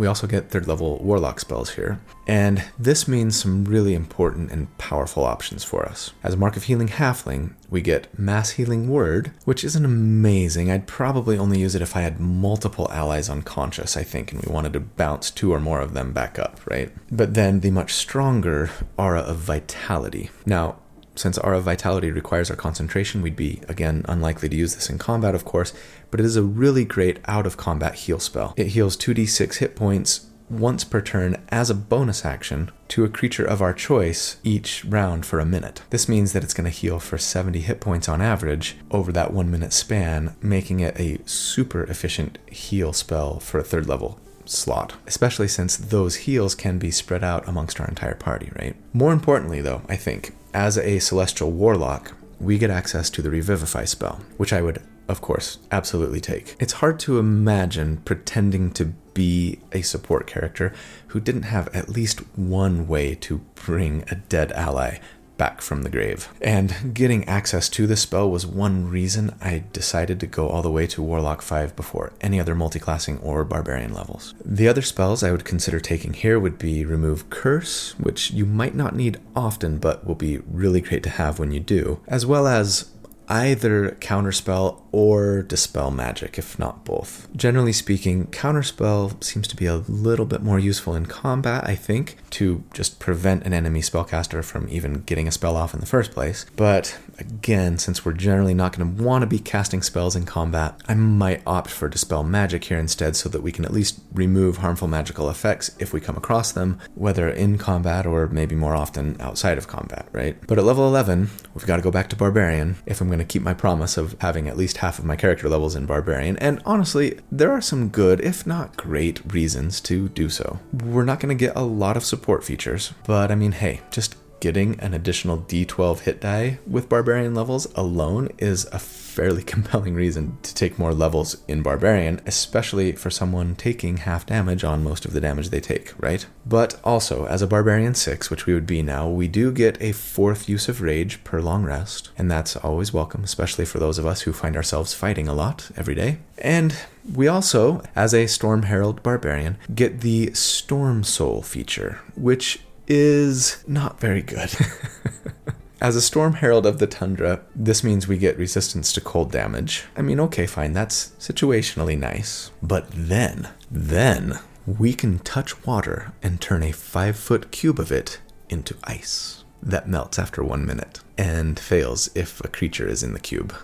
We also get third level warlock spells here, and this means some really important and powerful options for us. As a Mark of Healing Halfling, we get Mass Healing Word, which isn't amazing. I'd probably only use it if I had multiple allies unconscious, I think, and we wanted to bounce two or more of them back up, right? But then the much stronger Aura of Vitality. Now, Since Aura Vitality requires our concentration, we'd be, again, unlikely to use this in combat, of course, but it is a really great out of combat heal spell. It heals 2d6 hit points once per turn as a bonus action to a creature of our choice each round for a minute. This means that it's going to heal for 70 hit points on average over that one minute span, making it a super efficient heal spell for a third level slot, especially since those heals can be spread out amongst our entire party, right? More importantly, though, I think, as a celestial warlock, we get access to the Revivify spell, which I would, of course, absolutely take. It's hard to imagine pretending to be a support character who didn't have at least one way to bring a dead ally back from the grave. And getting access to this spell was one reason I decided to go all the way to Warlock 5 before any other multiclassing or barbarian levels. The other spells I would consider taking here would be Remove Curse, which you might not need often but will be really great to have when you do, as well as either counterspell or dispel magic, if not both. Generally speaking, counterspell seems to be a little bit more useful in combat, I think, to just prevent an enemy spellcaster from even getting a spell off in the first place. But again, since we're generally not going to want to be casting spells in combat, I might opt for dispel magic here instead so that we can at least remove harmful magical effects if we come across them, whether in combat or maybe more often outside of combat, right? But at level 11, we've got to go back to barbarian if I'm going to keep my promise of having at least half of my character levels in Barbarian, and honestly, there are some good, if not great, reasons to do so. We're not going to get a lot of support features, but I mean, hey, just getting an additional d12 hit die with Barbarian levels alone is a fairly compelling reason to take more levels in Barbarian, especially for someone taking half damage on most of the damage they take, right? But also, as a Barbarian 6, which we would be now, we do get a fourth use of Rage per long rest, and that's always welcome, especially for those of us who find ourselves fighting a lot every day. And we also, as a Storm Herald Barbarian, get the Storm Soul feature, which is not very good. As a Storm Herald of the Tundra, this means we get resistance to cold damage. I mean, okay, fine, that's situationally nice. But then, then, we can touch water and turn a five foot cube of it into ice. That melts after one minute and fails if a creature is in the cube.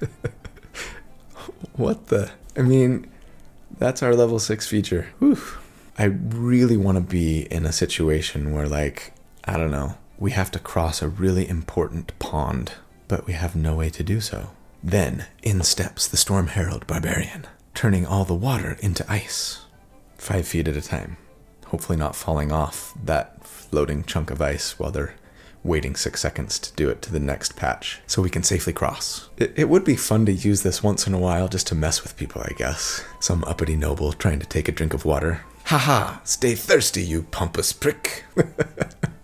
what the? I mean, that's our level six feature. Whew. I really want to be in a situation where, like, I don't know, we have to cross a really important pond, but we have no way to do so. Then in steps the Storm Herald Barbarian, turning all the water into ice, five feet at a time, hopefully not falling off that floating chunk of ice while they're waiting six seconds to do it to the next patch so we can safely cross. It, it, would be fun to use this once in a while just to mess with people, I guess. Some uppity noble trying to take a drink of water. Haha, stay thirsty, you pompous prick.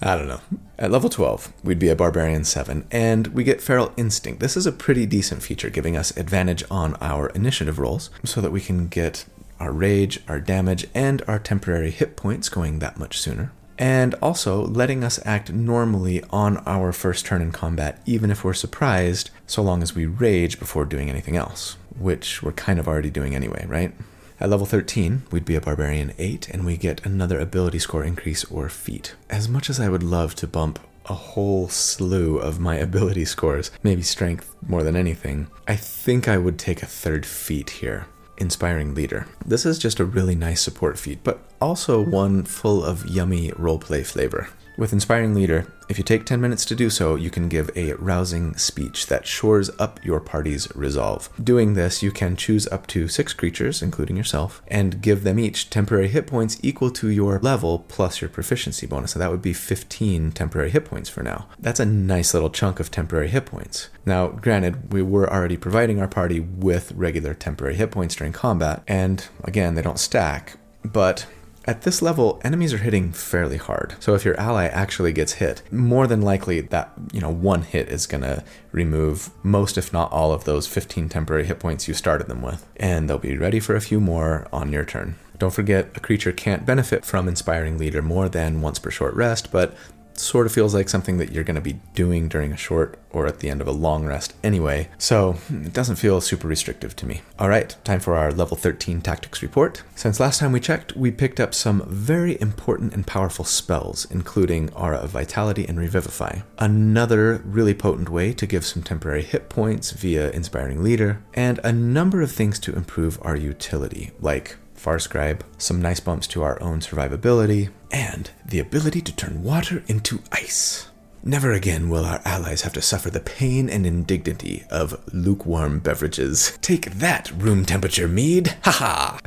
I don't know. At level 12, we'd be a Barbarian 7, and we get Feral Instinct. This is a pretty decent feature, giving us advantage on our initiative rolls so that we can get our rage, our damage, and our temporary hit points going that much sooner. And also letting us act normally on our first turn in combat, even if we're surprised, so long as we rage before doing anything else, which we're kind of already doing anyway, right? At level 13, we'd be a Barbarian 8, and we get another ability score increase or feat. As much as I would love to bump a whole slew of my ability scores, maybe strength more than anything, I think I would take a third feat here. Inspiring Leader. This is just a really nice support feat, but also one full of yummy roleplay flavor. With Inspiring Leader, if you take 10 minutes to do so, you can give a rousing speech that shores up your party's resolve. Doing this, you can choose up to six creatures, including yourself, and give them each temporary hit points equal to your level plus your proficiency bonus. So that would be 15 temporary hit points for now. That's a nice little chunk of temporary hit points. Now, granted, we were already providing our party with regular temporary hit points during combat, and again, they don't stack, but at this level, enemies are hitting fairly hard. So if your ally actually gets hit, more than likely that, you know, one hit is going to remove most if not all of those 15 temporary hit points you started them with, and they'll be ready for a few more on your turn. Don't forget, a creature can't benefit from inspiring leader more than once per short rest, but sort of feels like something that you're going to be doing during a short or at the end of a long rest anyway, so hmm, it doesn't feel super restrictive to me. All right, time for our level 13 tactics report. Since last time we checked, we picked up some very important and powerful spells, including Aura of Vitality and Revivify. Another really potent way to give some temporary hit points via Inspiring Leader, and a number of things to improve our utility, like Farscribe, some nice bumps to our own survivability, and the ability to turn water into ice. Never again will our allies have to suffer the pain and indignity of lukewarm beverages. Take that, room temperature mead! Haha!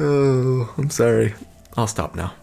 oh, I'm sorry. I'll stop now.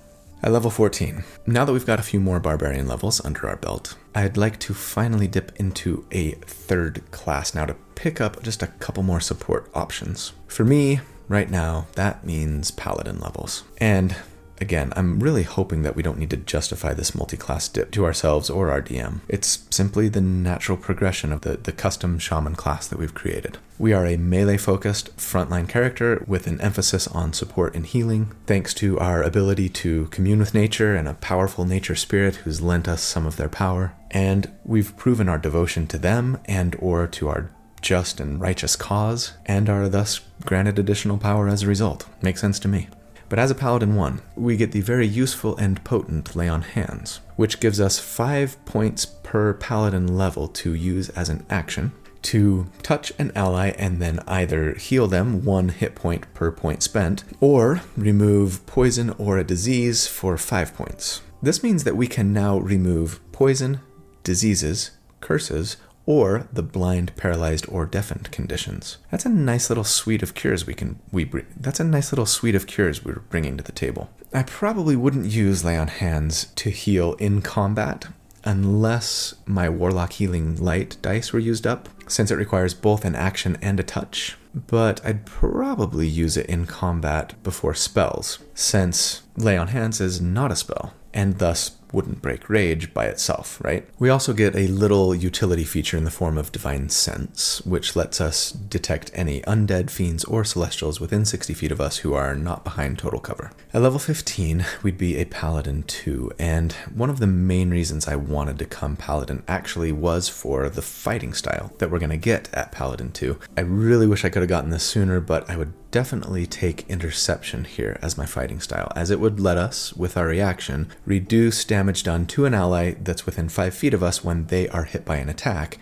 At level 14, now that we've got a few more barbarian levels under our belt, I'd like to finally dip into a third class now to pick up just a couple more support options. For me, right now, that means paladin levels. And Again, I'm really hoping that we don't need to justify this multi class dip to ourselves or our DM. It's simply the natural progression of the, the custom shaman class that we've created. We are a melee focused frontline character with an emphasis on support and healing, thanks to our ability to commune with nature and a powerful nature spirit who's lent us some of their power. And we've proven our devotion to them and or to our just and righteous cause, and are thus granted additional power as a result. Makes sense to me. But as a Paladin 1, we get the very useful and potent Lay on Hands, which gives us 5 points per Paladin level to use as an action to touch an ally and then either heal them one hit point per point spent, or remove poison or a disease for 5 points. This means that we can now remove poison, diseases, curses, or the blind, paralyzed, or deafened conditions. That's a nice little suite of cures we can we. That's a nice little suite of cures we're bringing to the table. I probably wouldn't use lay on hands to heal in combat unless my warlock healing light dice were used up, since it requires both an action and a touch. But I'd probably use it in combat before spells, since lay on hands is not a spell, and thus wouldn't break rage by itself, right? We also get a little utility feature in the form of Divine Sense, which lets us detect any undead, fiends, or celestials within 60 feet of us who are not behind total cover. At level 15, we'd be a Paladin 2, and one of the main reasons I wanted to come Paladin actually was for the fighting style that we're going to get at Paladin 2. I really wish I could have gotten this sooner, but I would definitely take interception here as my fighting style, as it would let us, with our reaction, reduce damage done to an ally that's within 5 feet of us when they are hit by an attack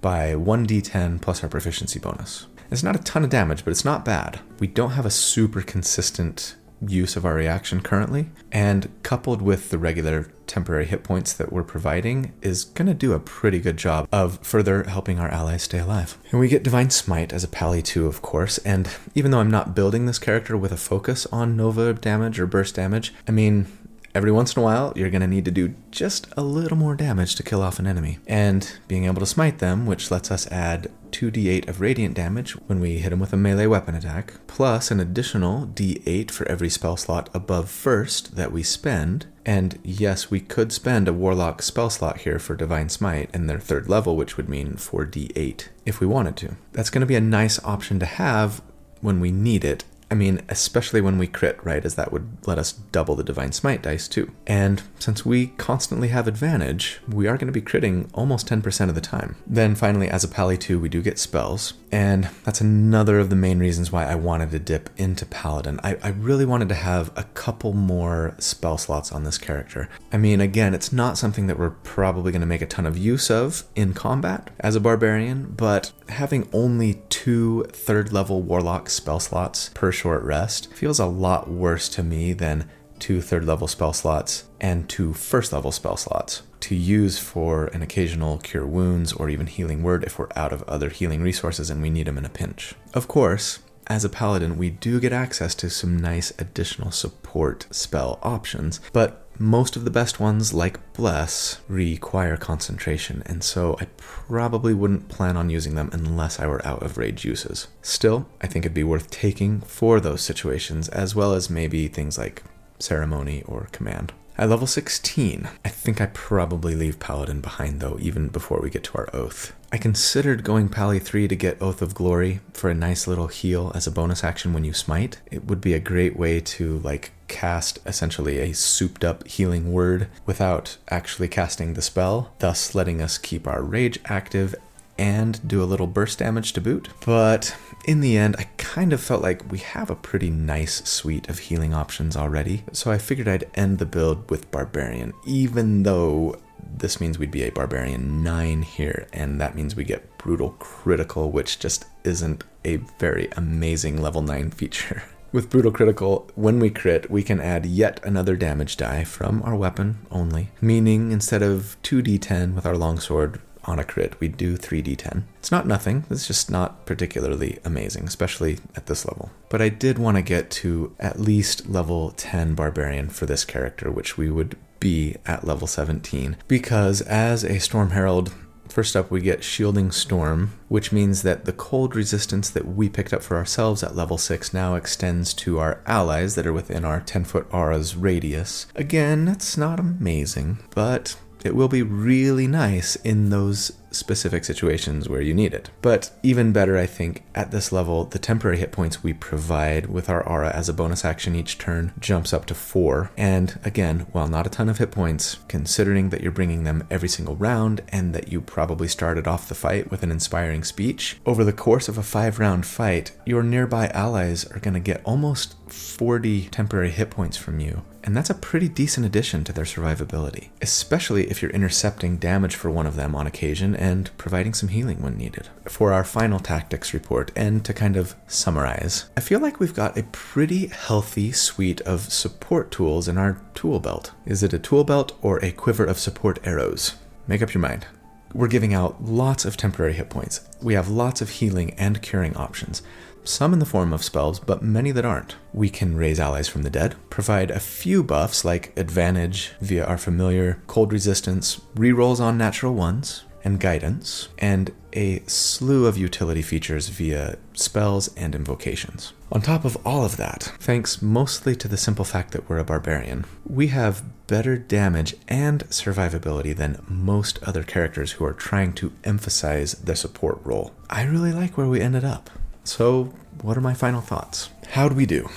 by 1d10 plus our proficiency bonus. It's not a ton of damage, but it's not bad. We don't have a super consistent use of our reaction currently, and coupled with the regular temporary hit points that we're providing, is going to do a pretty good job of further helping our allies stay alive. And we get Divine Smite as a pally too, of course, and even though I'm not building this character with a focus on Nova damage or burst damage, I mean, Every once in a while, you're going to need to do just a little more damage to kill off an enemy. And being able to smite them, which lets us add 2d8 of radiant damage when we hit them with a melee weapon attack, plus an additional d8 for every spell slot above first that we spend. And yes, we could spend a warlock spell slot here for Divine Smite in their third level, which would mean 4d8 if we wanted to. That's going to be a nice option to have when we need it I mean, especially when we crit, right? As that would let us double the Divine Smite dice too. And since we constantly have advantage, we are going to be critting almost 10% of the time. Then finally, as a Pally 2, we do get spells. And that's another of the main reasons why I wanted to dip into Paladin. I, I really wanted to have a couple more spell slots on this character. I mean, again, it's not something that we're probably going to make a ton of use of in combat as a barbarian, but having only two third level warlock spell slots per short rest feels a lot worse to me than two third level spell slots and two first level spell slots to use for an occasional cure wounds or even healing word if we're out of other healing resources and we need them in a pinch. Of course, as a paladin, we do get access to some nice additional support spell options, but most of the best ones, like Bless, require concentration, and so I probably wouldn't plan on using them unless I were out of rage uses. Still, I think it'd be worth taking for those situations, as well as maybe things like ceremony or command. At level 16, I think I probably leave Paladin behind though, even before we get to our oath. I considered going Pally 3 to get Oath of Glory for a nice little heal as a bonus action when you smite. It would be a great way to like cast essentially a souped up healing word without actually casting the spell, thus letting us keep our rage active and do a little burst damage to boot. But in the end, I kind of felt like we have a pretty nice suite of healing options already, so I figured I'd end the build with Barbarian, even though this means we'd be a Barbarian 9 here, and that means we get Brutal Critical, which just isn't a very amazing level 9 feature. With Brutal Critical, when we crit, we can add yet another damage die from our weapon only, meaning instead of 2d10 with our longsword, on a crit, we do 3d10. It's not nothing, it's just not particularly amazing, especially at this level. But I did want to get to at least level 10 Barbarian for this character, which we would be at level 17. Because as a Storm Herald, First up, we get Shielding Storm, which means that the cold resistance that we picked up for ourselves at level 6 now extends to our allies that are within our 10 foot aura's radius. Again, it's not amazing, but it will be really nice in those specific situations where you need it. But even better, I think, at this level, the temporary hit points we provide with our aura as a bonus action each turn jumps up to four. And again, while not a ton of hit points, considering that you're bringing them every single round and that you probably started off the fight with an inspiring speech, over the course of a five round fight, your nearby allies are going to get almost 40 temporary hit points from you and that's a pretty decent addition to their survivability, especially if you're intercepting damage for one of them on occasion and providing some healing when needed. For our final tactics report, and to kind of summarize, I feel like we've got a pretty healthy suite of support tools in our tool belt. Is it a tool belt or a quiver of support arrows? Make up your mind. We're giving out lots of temporary hit points. We have lots of healing and curing options some in the form of spells, but many that aren't. We can raise allies from the dead, provide a few buffs like advantage via our familiar cold resistance, rerolls on natural ones, and guidance, and a slew of utility features via spells and invocations. On top of all of that, thanks mostly to the simple fact that we're a barbarian, we have better damage and survivability than most other characters who are trying to emphasize the support role. I really like where we ended up. So, what are my final thoughts? How'd we do?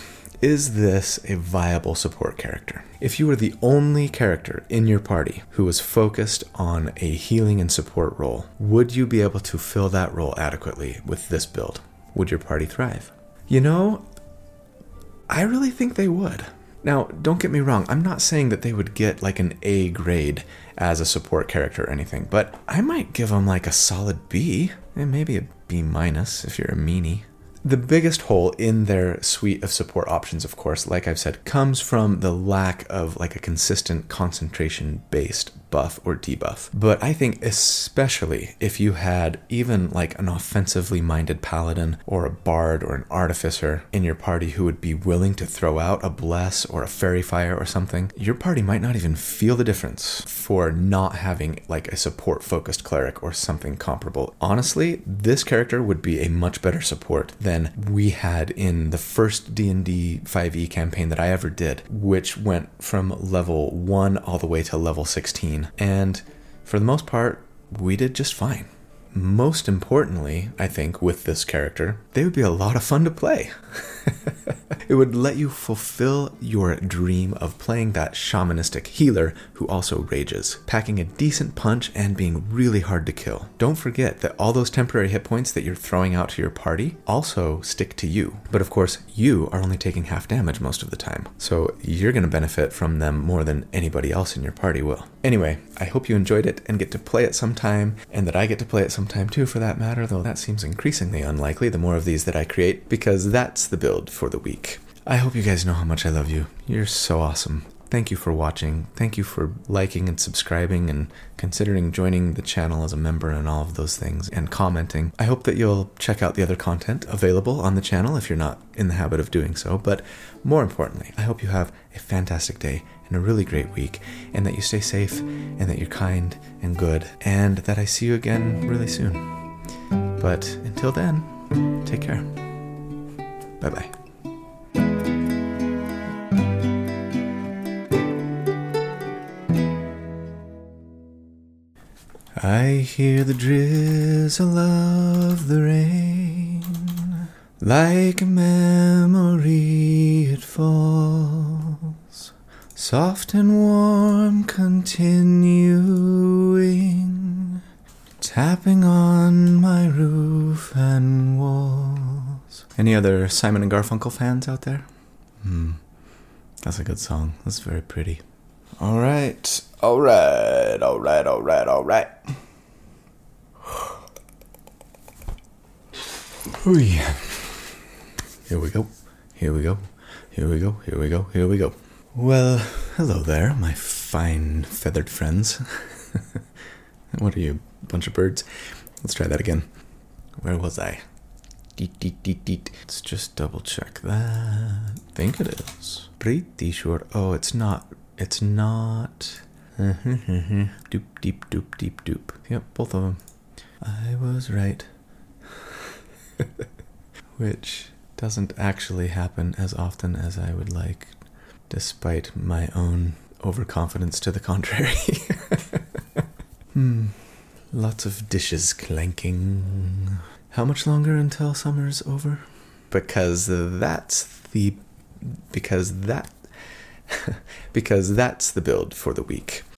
Is this a viable support character? If you were the only character in your party who was focused on a healing and support role, would you be able to fill that role adequately with this build? Would your party thrive? You know, I really think they would. Now, don't get me wrong, I'm not saying that they would get like an A grade as a support character or anything, but I might give them like a solid B, and maybe a B minus if you're a meanie. The biggest hole in their suite of support options, of course, like I've said, comes from the lack of like a consistent concentration based buff or debuff. But I think especially if you had even like an offensively minded paladin or a bard or an artificer in your party who would be willing to throw out a bless or a faerie fire or something, your party might not even feel the difference for not having like a support focused cleric or something comparable. Honestly, this character would be a much better support than we had in the first D&D 5e campaign that I ever did, which went from level 1 all the way to level 16 and for the most part, we did just fine. Most importantly, I think, with this character, they would be a lot of fun to play. it would let you fulfill your dream of playing that shamanistic healer who also rages, packing a decent punch and being really hard to kill. Don't forget that all those temporary hit points that you're throwing out to your party also stick to you. But of course, you are only taking half damage most of the time, so you're going to benefit from them more than anybody else in your party will. Anyway, I hope you enjoyed it and get to play it sometime, and that I get to play it sometime too for that matter, though that seems increasingly unlikely the more of these that I create, because that's the build for the week. I hope you guys know how much I love you. You're so awesome. Thank you for watching. Thank you for liking and subscribing and considering joining the channel as a member and all of those things and commenting. I hope that you'll check out the other content available on the channel if you're not in the habit of doing so. But more importantly, I hope you have a fantastic day and a really great week and that you stay safe and that you're kind and good and that I see you again really soon. But until then, take care. Bye bye. I hear the drizzle of the rain. Like a memory, it falls. Soft and warm, continuing. Tapping on my roof and walls. Any other Simon and Garfunkel fans out there? Hmm. That's a good song. That's very pretty. All right. All right. All right. All right. All right. Ooh, yeah. Here we go. Here we go. Here we go. Here we go. Here we go. Well, hello there, my fine feathered friends. what are you, bunch of birds? Let's try that again. Where was I? Let's just double check that. I think it is. Pretty sure. Oh, it's not. It's not. doop, deep, doop, deep, doop. Yep, both of them. I was right. Which doesn't actually happen as often as I would like, despite my own overconfidence to the contrary. hmm. Lots of dishes clanking. How much longer until summer's over? Because that's the. Because that. because that's the build for the week.